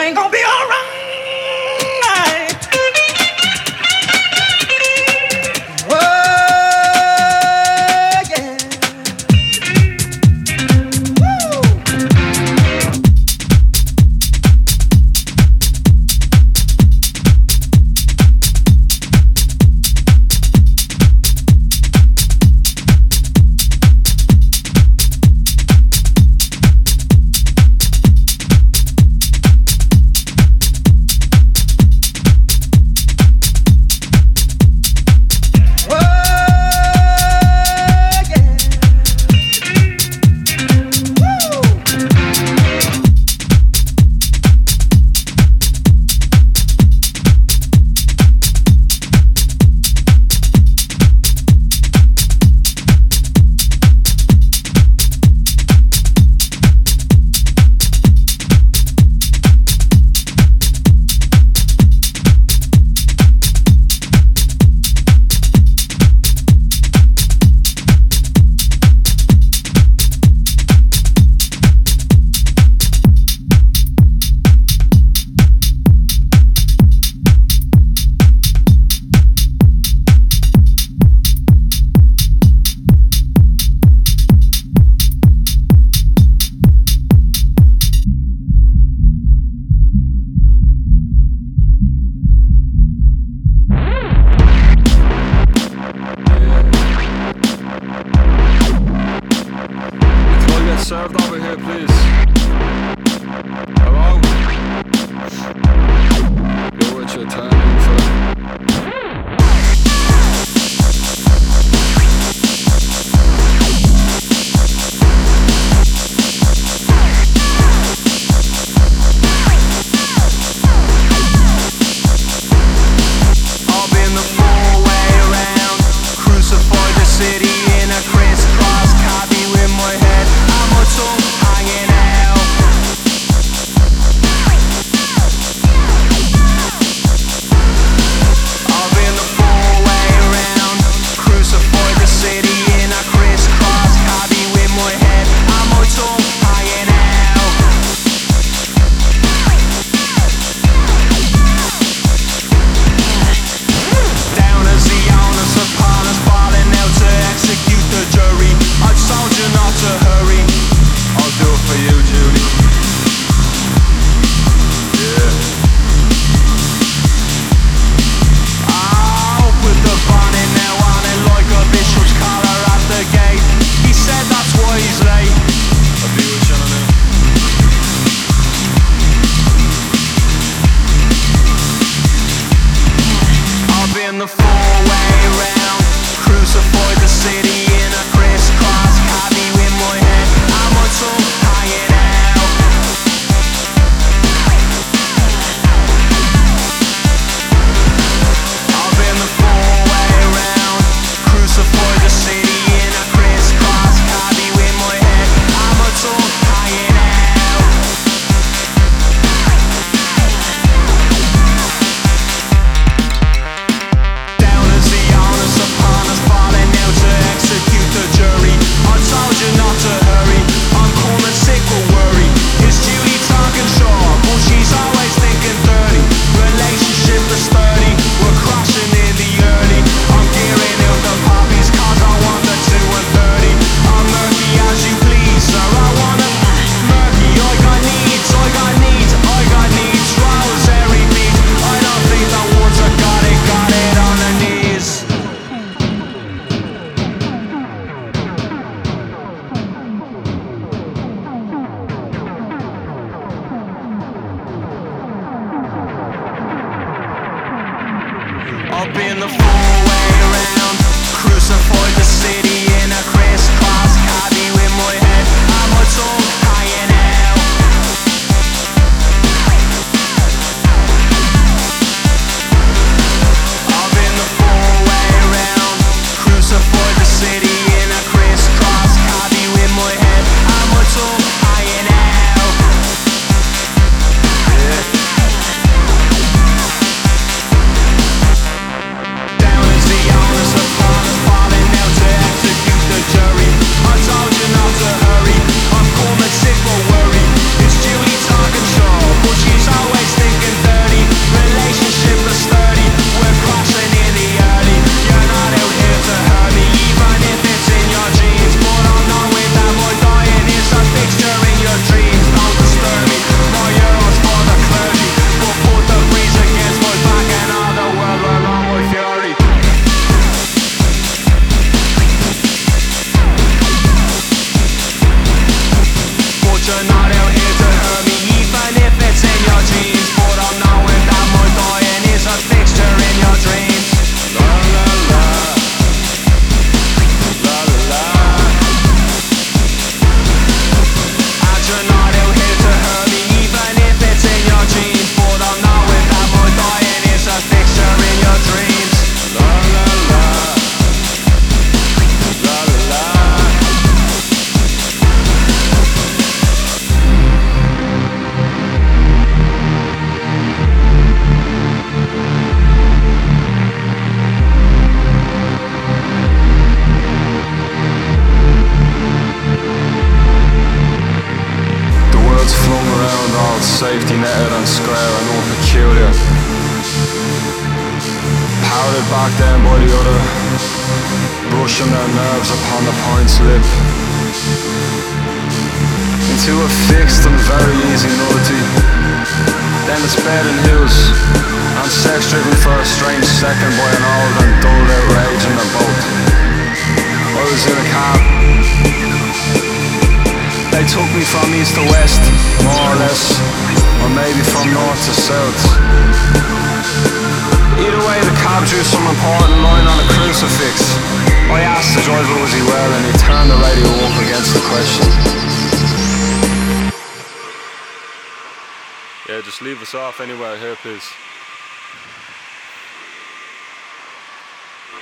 ain't going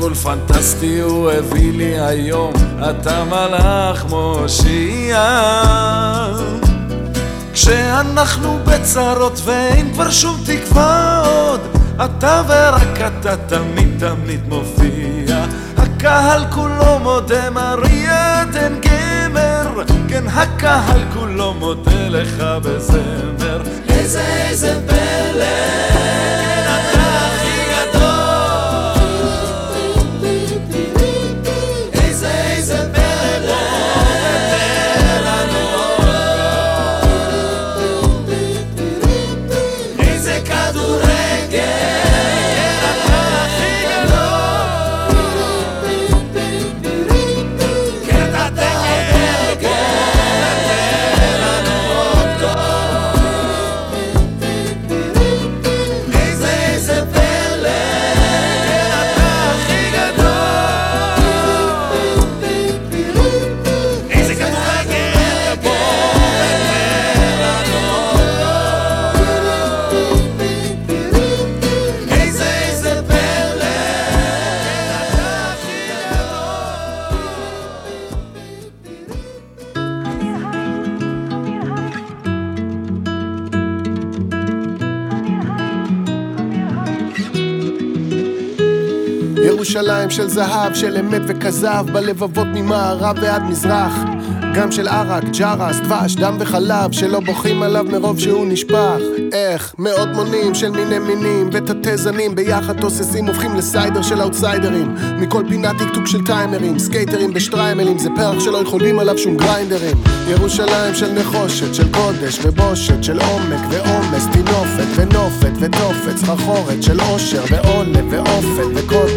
גול פנטסטי הוא הביא לי היום, אתה מלאך מושיע. כשאנחנו בצרות ואין כבר שום תקווה עוד, אתה ורק אתה תמיד תמיד מופיע. הקהל כולו מודה מריה תן גמר, כן הקהל כולו מודה לך בזמר. איזה איזה פלא, ירושלים של זהב, של אמת וכזב, בלבבות ממערב ועד מזרח. גם של ערק, ג'רס, דבש, דם וחלב, שלא בוכים עליו מרוב שהוא נשפך. איך? מאות מונים של מיני מינים, ותתי זנים ביחד תוססים הופכים לסיידר של אאוטסיידרים. מכל פינה טיקטוק של טיימרים, סקייטרים בשטריימלים, זה פרח שלא יכולים עליו שום גריינדרים. ירושלים של נחושת, של קודש ובושת, של עומק ועומס, טינופת ונופת ותופת, סחרחורת של עושר ועולב ואופן וקוטל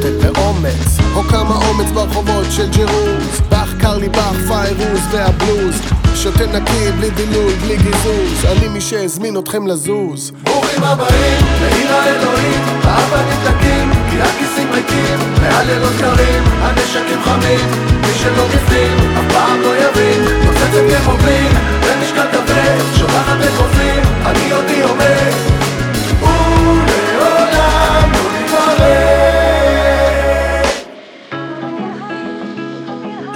ברחובות של ג'ירוז, באך קרלי באך פיירוז והבלוז. שותה נקי, בלי דילול, בלי גיזוז, אני מי שהזמין אתכם לזוז. ברוכים הבאים לעיר האלוהים, האבנים דקים, כי הכיסים ריקים, והלילות קרים, הנשקים חמים, מי שלא בפנים, אף פעם לא יבין, נוצצת בלין, במשקל כבד, שולחת אגרופים, אני עודי עומד, ולעולם לא נתמרד.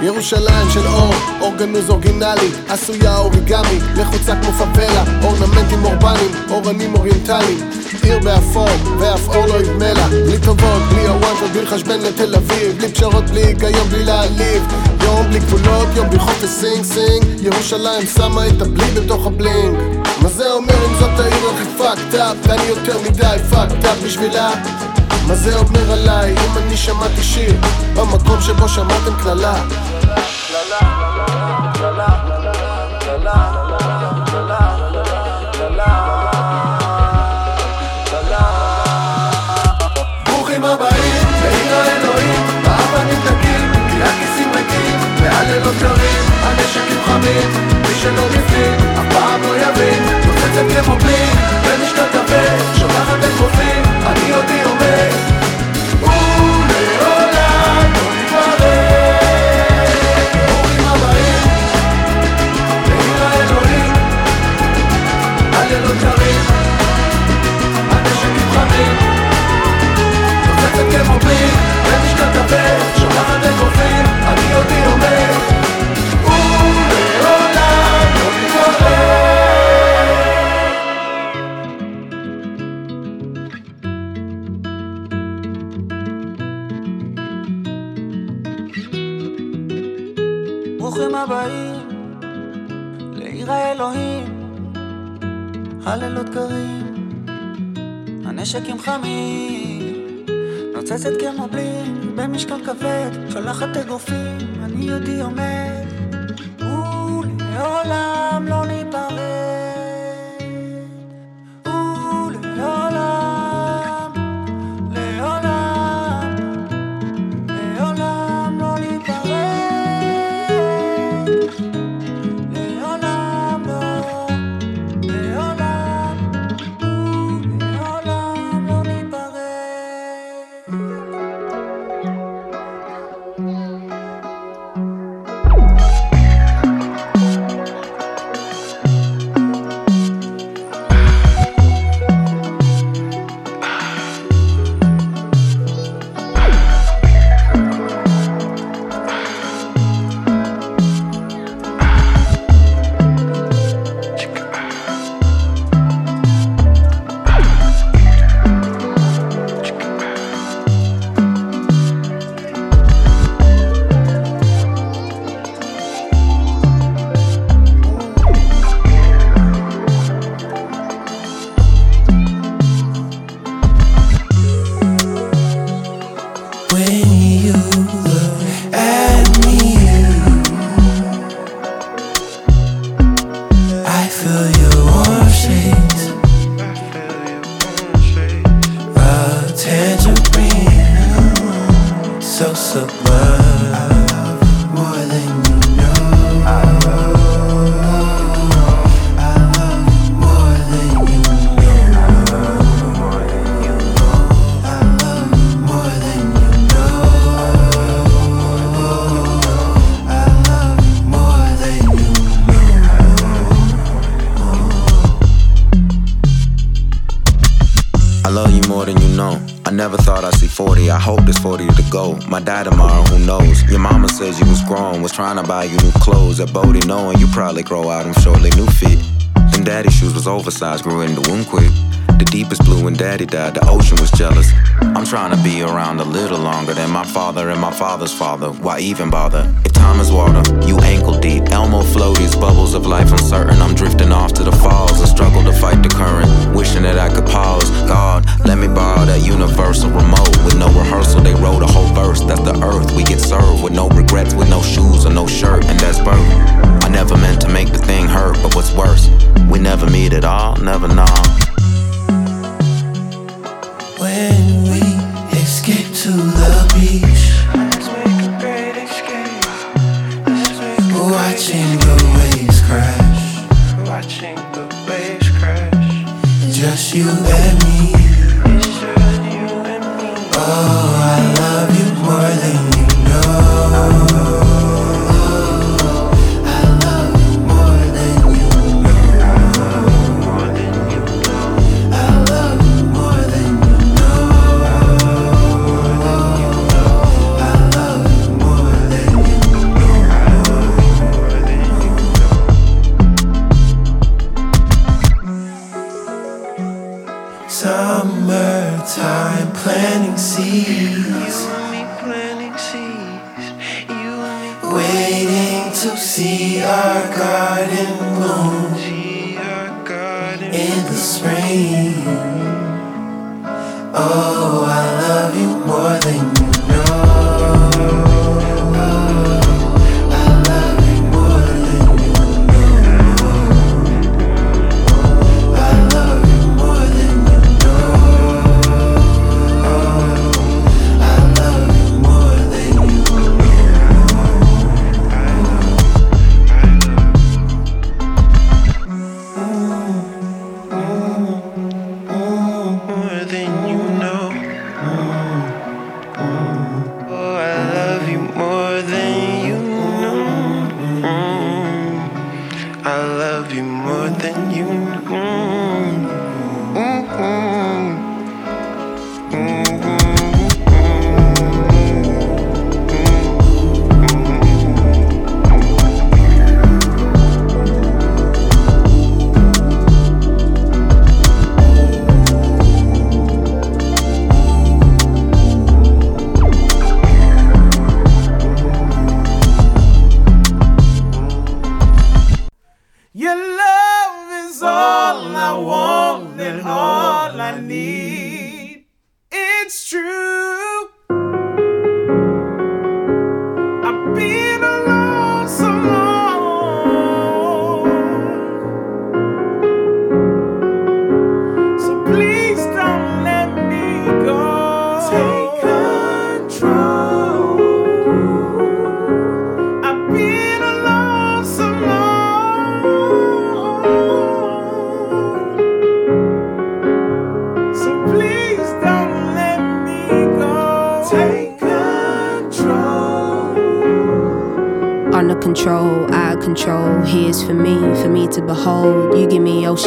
ירושלים של אור, אורגנוז אורגינלי, עשויה אוריגמי, לחוצה כמו פאבלה, אורנמנטים אורבניים, אורנים אוריינטליים, עיר באפור, ואף אור לא ידמה לה, בלי טובות, בלי הוואנטות, בלי לחשבן לתל אביב, בלי פשרות, בלי היגיון, בלי להעליב, יום בלי גבולות, יום בלי חופש סינג סינג, ירושלים שמה את הבלי בתוך הבלינג. מה זה אומר אם זאת העיר הכי fucked up, ואני יותר מדי fucked up בשבילה? מה זה אומר עליי אם אני שמעתי שיר במקום שבו שמעתם קללה? מי שלא בפנים, אף פעם לא יבין, נוצצת כמו בלין, במשקל כבד, שולחת כמו בלין, במשקל כבד, שולחת אגרופים, אני עודי עומד, ולעולם לא נתמרד. ברוכים הבאים לעיר האלוהים, הלילות קרים, הנשקים חמים, מתפוצצת כמו בלינג, במשקל כבד, שולחת אגרופים, אני יודי עומד. ולעולם לא ניפרד. So 40. I hope there's 40 to go. My dad tomorrow, who knows? Your mama says you was grown, was trying to buy you new clothes. At Bodie, knowing you probably grow out them shortly new feet. Them daddy shoes was oversized, grew in the womb quick. The deepest blue when daddy died, the ocean was jealous. I'm trying to be around a little longer than my father and my father's father. Why even bother? If time is water, you ankle deep. Elmo floaties, bubbles of life uncertain. I'm drifting off to the falls and struggle to fight the current. Wishing that I could pause. God, let me borrow that universal remote. With no rehearsal, they wrote a whole verse. That's the earth we get served with no regrets, with no shoes or no shirt, and that's birth. I never meant to make the thing hurt, but what's worse, we never meet at all, never know. Planting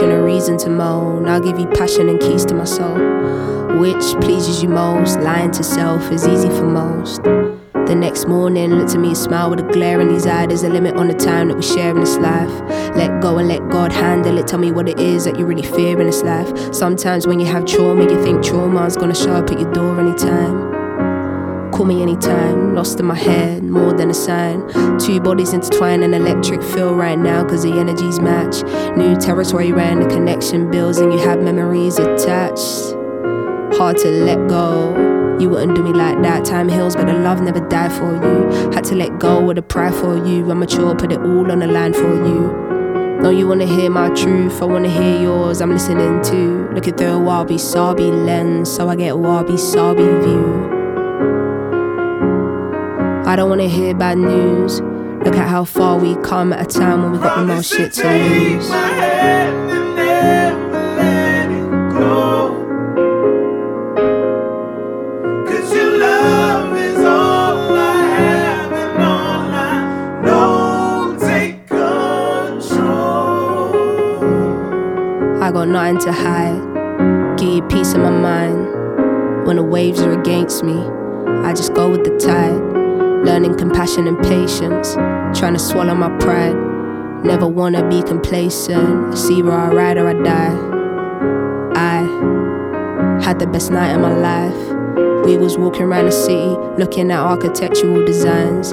me a reason to moan. I'll give you passion and keys to my soul. Which pleases you most? Lying to self is easy for most. The next morning, look to me, and smile with a glare in his eye. There's a limit on the time that we share in this life. Let go and let God handle it. Tell me what it is that you really fear in this life. Sometimes when you have trauma, you think trauma's gonna show up at your door anytime. Call me anytime, lost in my head, more than a sign. Two bodies intertwined, an electric feel right now, cause the energies match. New territory ran, the connection builds, and you have memories attached. Hard to let go. You wouldn't do me like that. Time heals, but the love never died for you. Had to let go with the pride for you. I'm mature, put it all on the line for you. No, you wanna hear my truth, I wanna hear yours. I'm listening to. Looking through a wabi sabi lens, so I get wabi sabi view. I don't wanna hear bad news. Look at how far we come at a time when we got the most shit to lose. Cause your love is all I have and all I know. Take control. I got nothing to hide. Give you peace in my mind. When the waves are against me, I just go with the tide. Learning compassion and patience. Trying to swallow my pride. Never wanna be complacent. See where I ride or I die. I had the best night of my life. We was walking around the city, looking at architectural designs.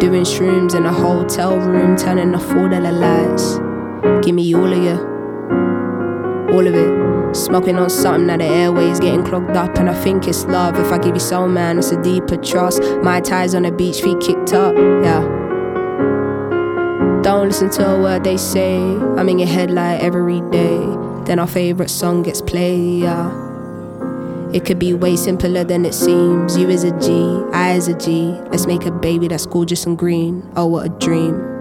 Doing shrooms in a hotel room, turning off all the lights. Give me all of you all of it. Smoking on something that the airways getting clogged up, and I think it's love. If I give you soul, man, it's a deeper trust. My ties on the beach, feet kicked up, yeah. Don't listen to a word they say. I'm in your head like every day. Then our favorite song gets played, yeah. It could be way simpler than it seems. You is a G, I is a G. Let's make a baby that's gorgeous and green. Oh, what a dream.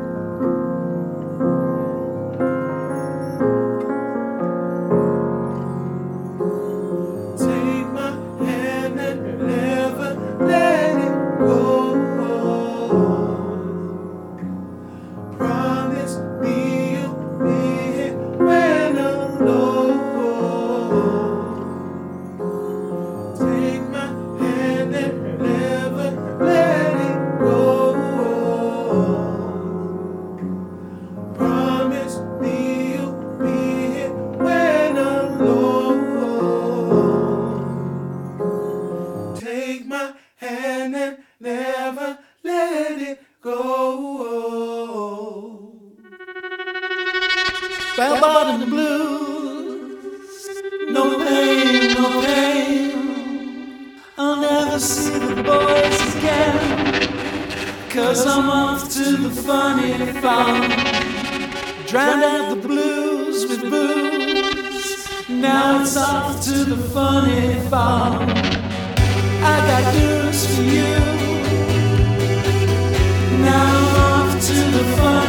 For you. Now off to the funny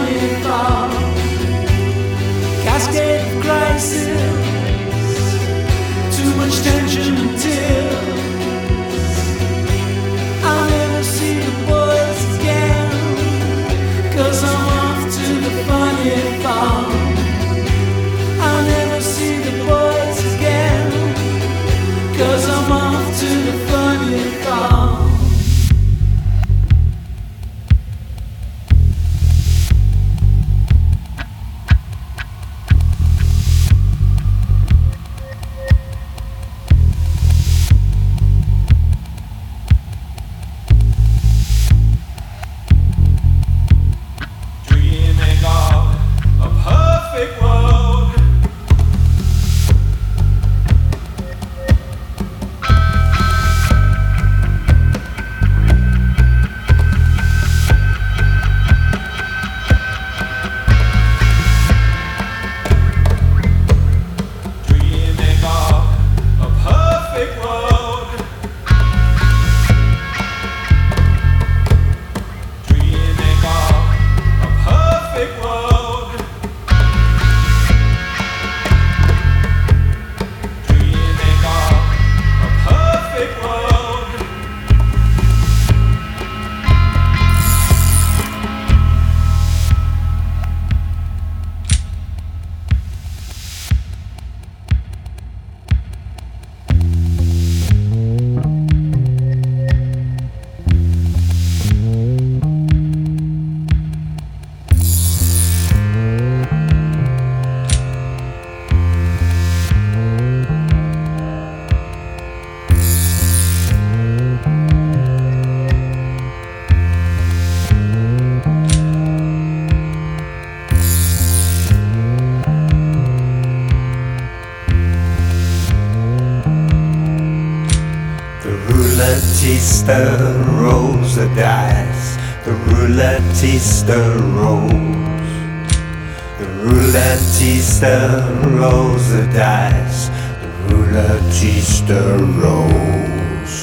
the dice. The roulettista rolls. The roulettista rolls the dice. The roulettista rolls.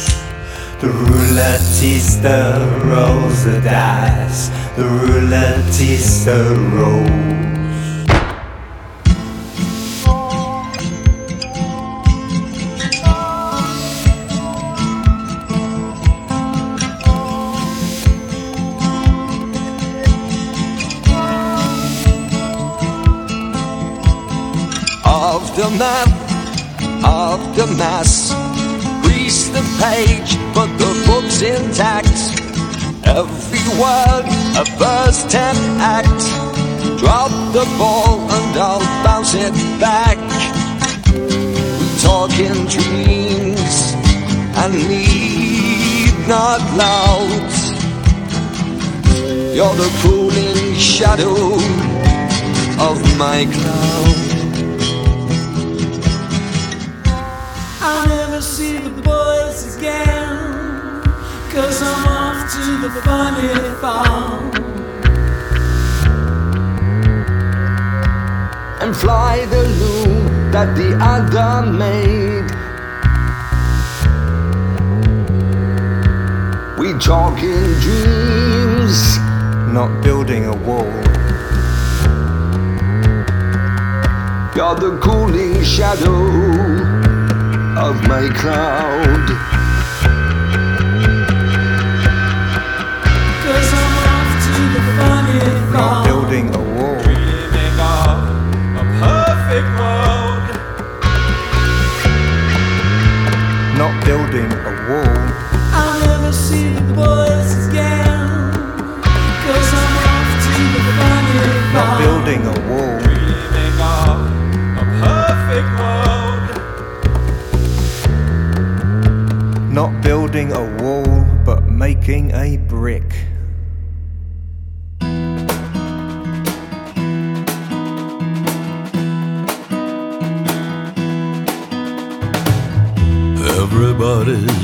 The roulettista rolls the dice. The roulettista rolls. Word a first ten act. Drop the ball and I'll bounce it back. We talk in dreams and need not loud. You're the cooling shadow of my cloud. I'll never see the boys again. Cause I'm the funny farm. and fly the loom that the other made. We talk in dreams, not building a wall. You're the cooling shadow of my cloud. Not building a wall. Dreaming of a perfect world. Not building a wall. I'll never see the boys again. Cause I'm off to the funny. Not building a wall. Dreaming of a perfect world. Not building a wall, but making a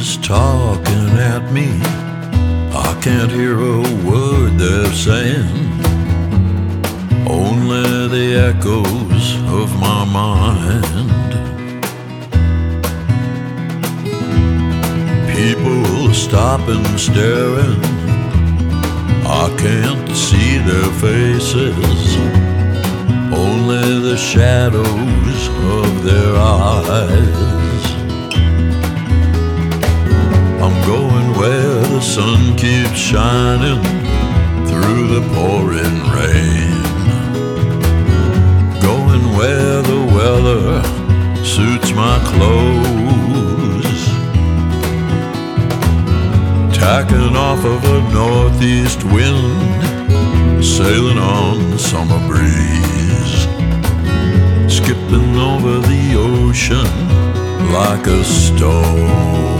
Everybody's talking at me. I can't hear a word they're saying. Only the echoes of my mind. People stopping, staring. I can't see their faces. Only the shadows of their eyes. Going where the sun keeps shining through the pouring rain. Going where the weather suits my clothes. Tacking off of a northeast wind, sailing on summer breeze. Skipping over the ocean like a stone.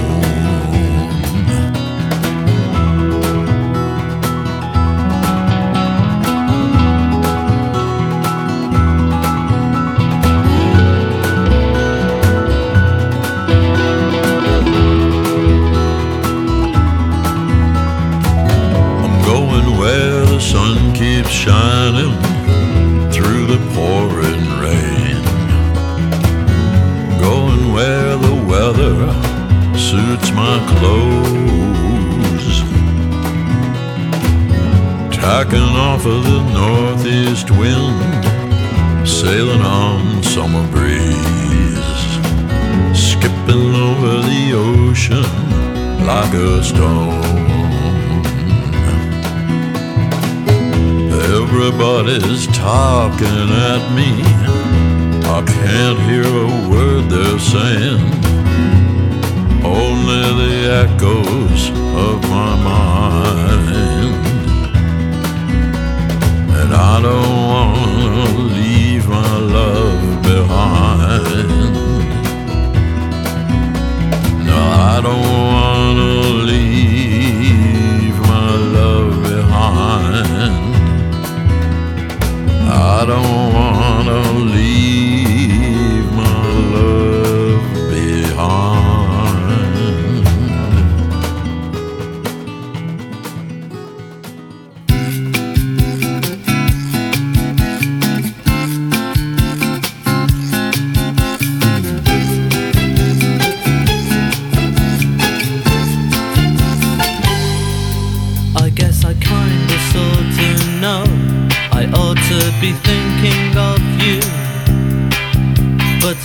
Talking at me. I can't hear a word they're saying. Only the echoes of my mind. And I don't wanna leave my love behind. No, I don't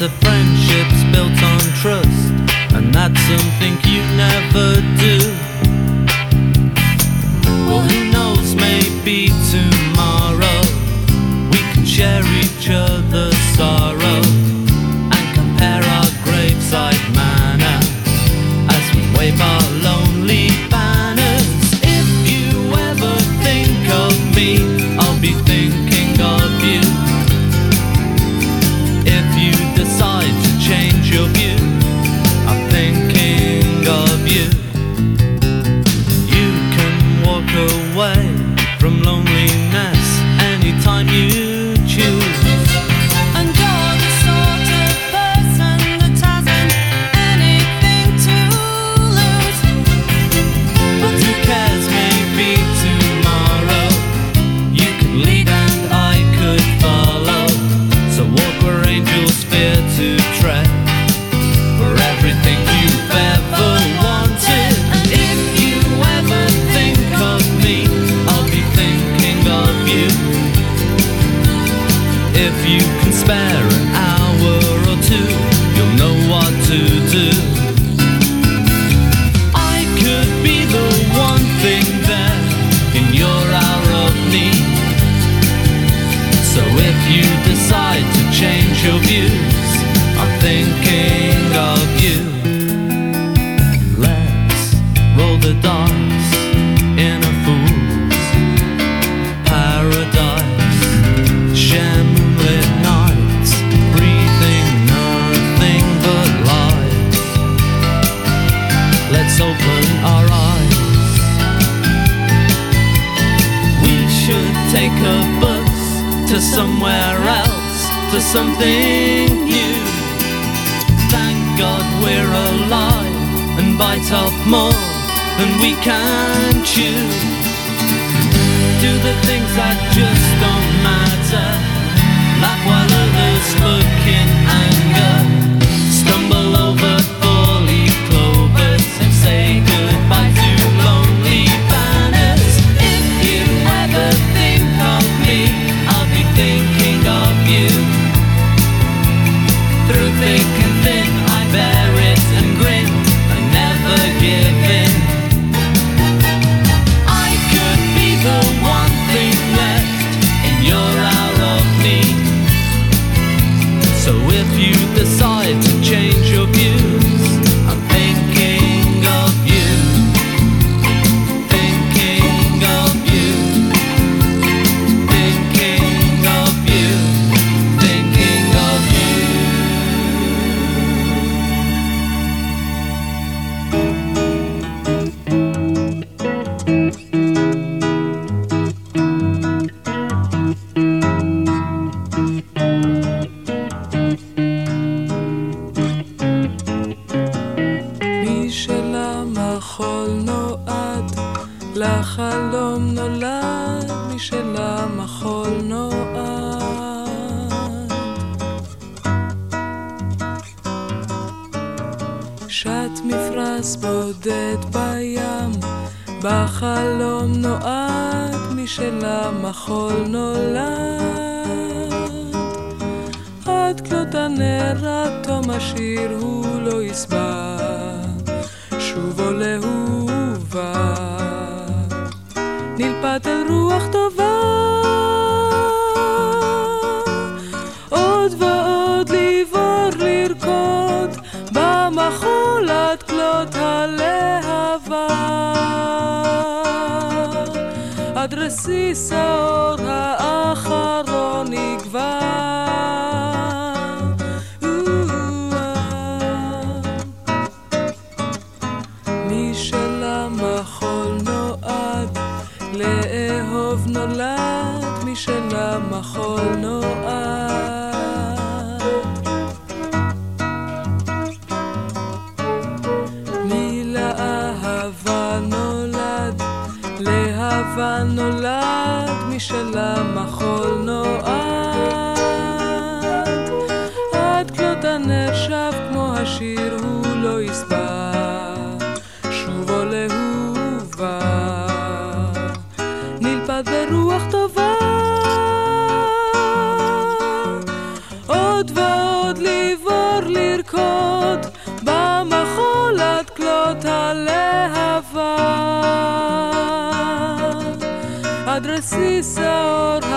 It's a friendship. top more than we can chew. Do the things that just don't matter. Laugh while others look in anger. נודד בים, בחלום נועד משלמחול נולד. עד כלות הנר עד תום השיר הוא לא יסבע, שוב עולה הוא ובא. נלפד אל רוח טובה זאת הלהבה. עד רסיס האור האחרון יגבע. מי שלמחול נועד, לאהוב נולד, מי שלמחול נועד. see so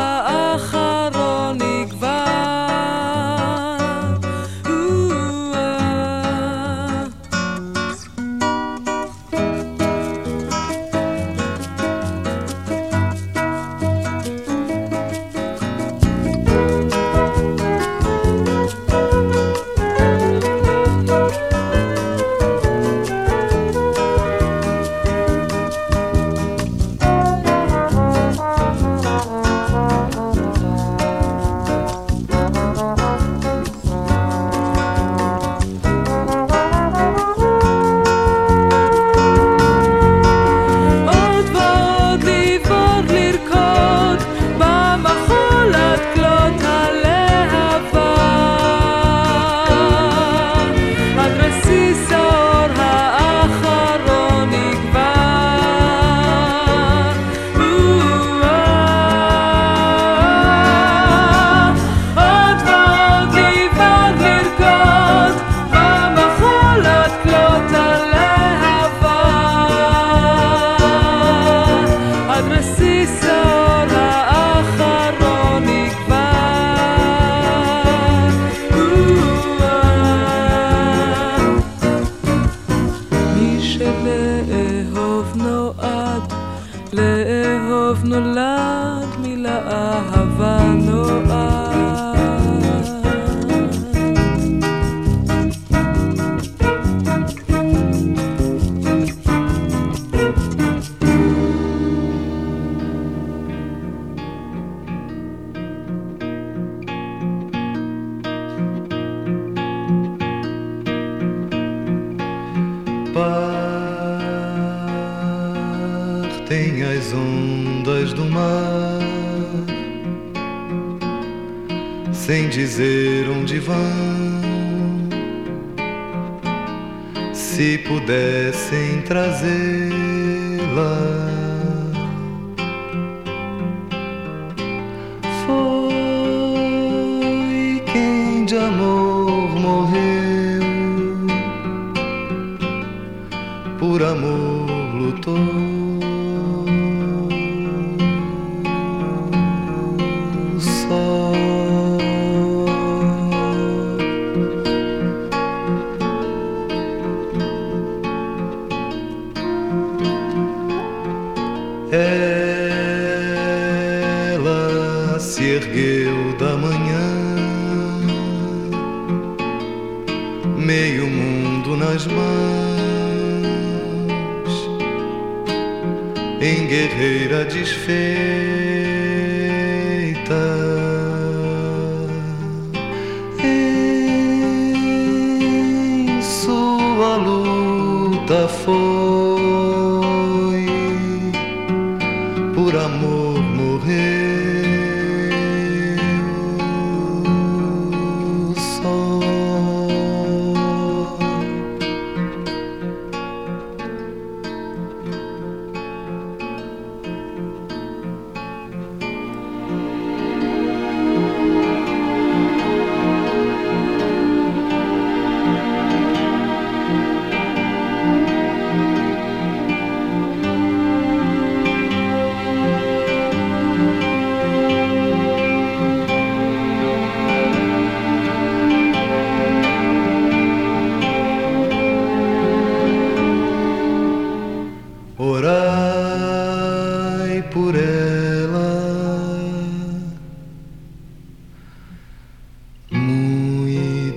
sem trazê-la. desfez.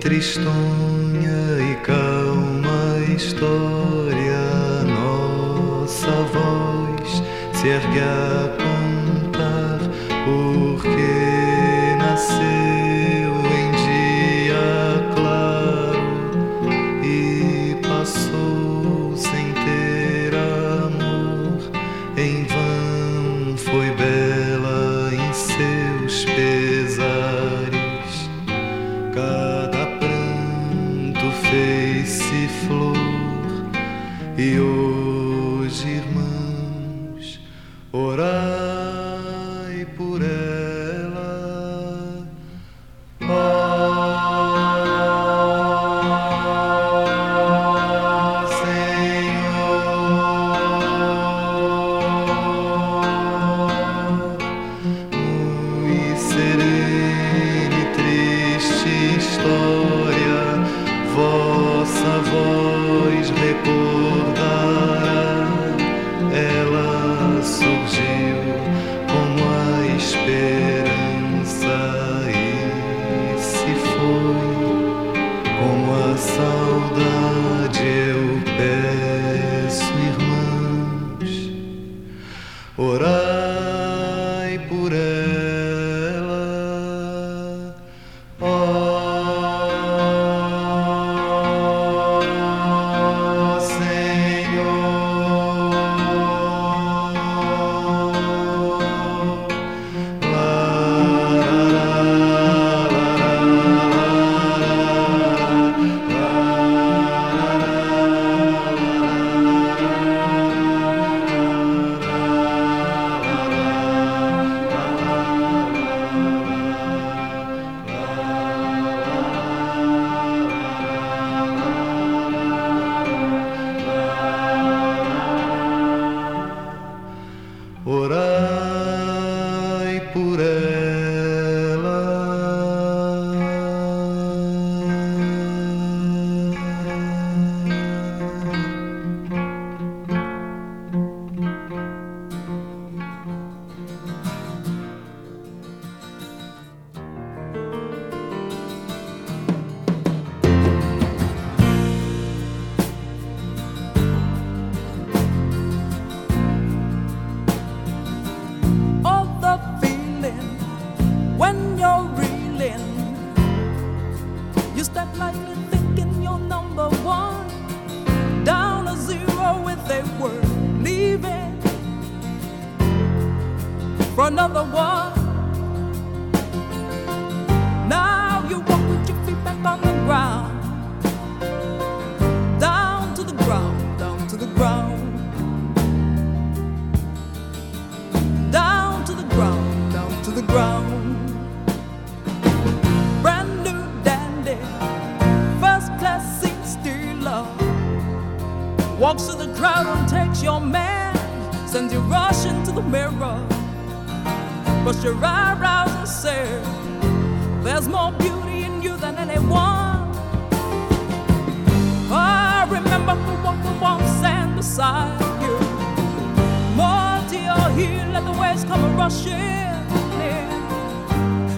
tristonha e calma história, nossa voz se ergue a contar por que nasceu.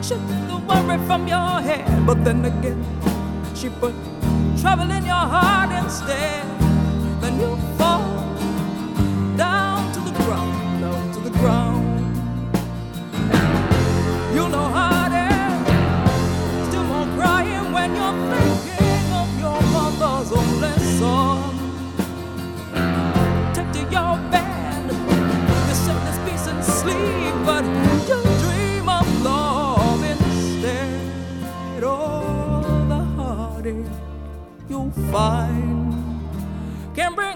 took the worry from your head. But then again, she put trouble in your heart instead. Then you fall down to the ground, down to the ground. You know how to still won't crying when you're thinking of your mother's only son. Take to your bed, you sing this peace and sleep, but you. it, you'll find. Can bring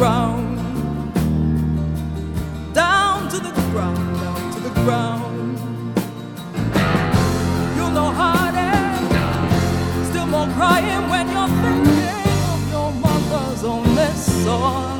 ground, down to the ground, down to the ground. You're no heartache, still more crying when you're thinking of your mother's only son.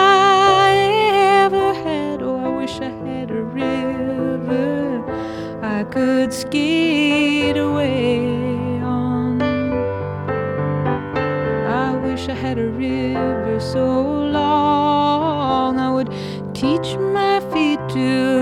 could skate away on. I wish I had a river so long I would teach my feet to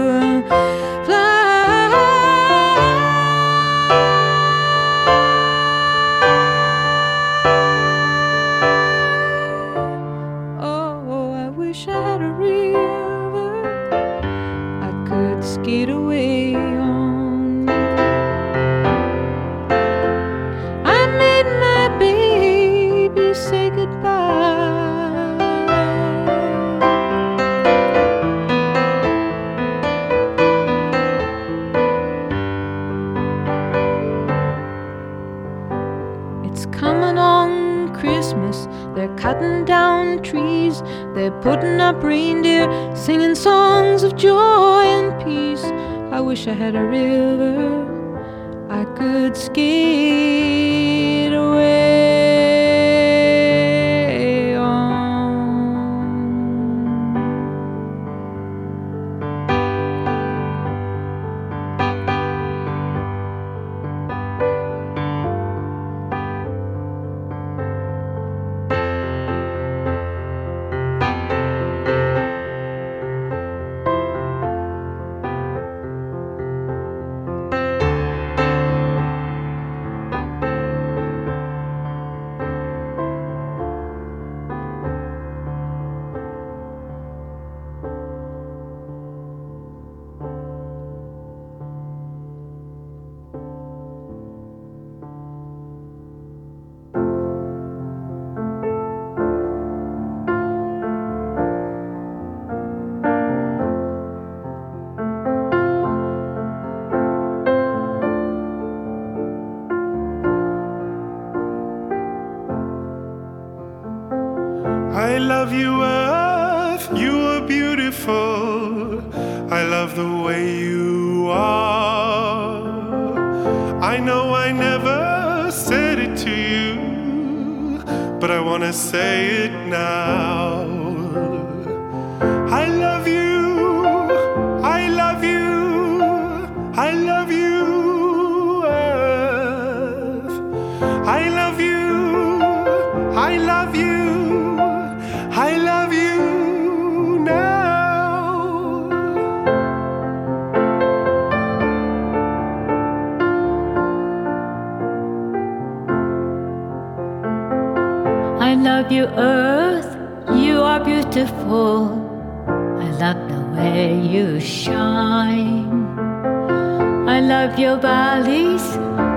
love your valleys.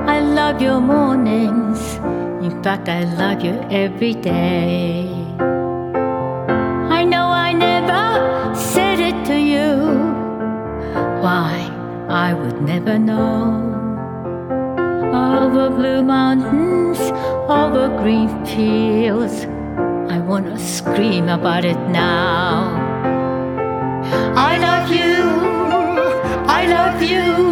I love your mornings. In fact, I love you every day. I know I never said it to you. Why, I would never know. over blue mountains, over green fields. I wanna scream about it now. I love you, I love you,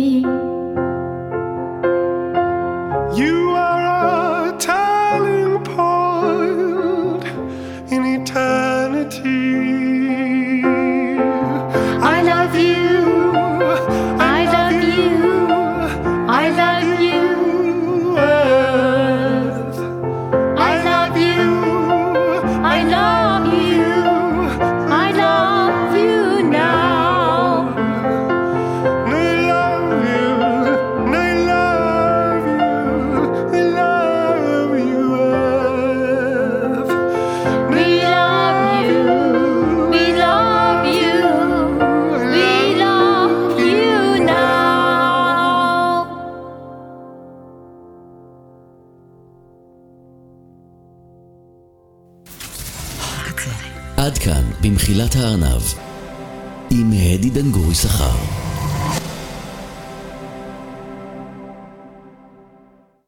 עד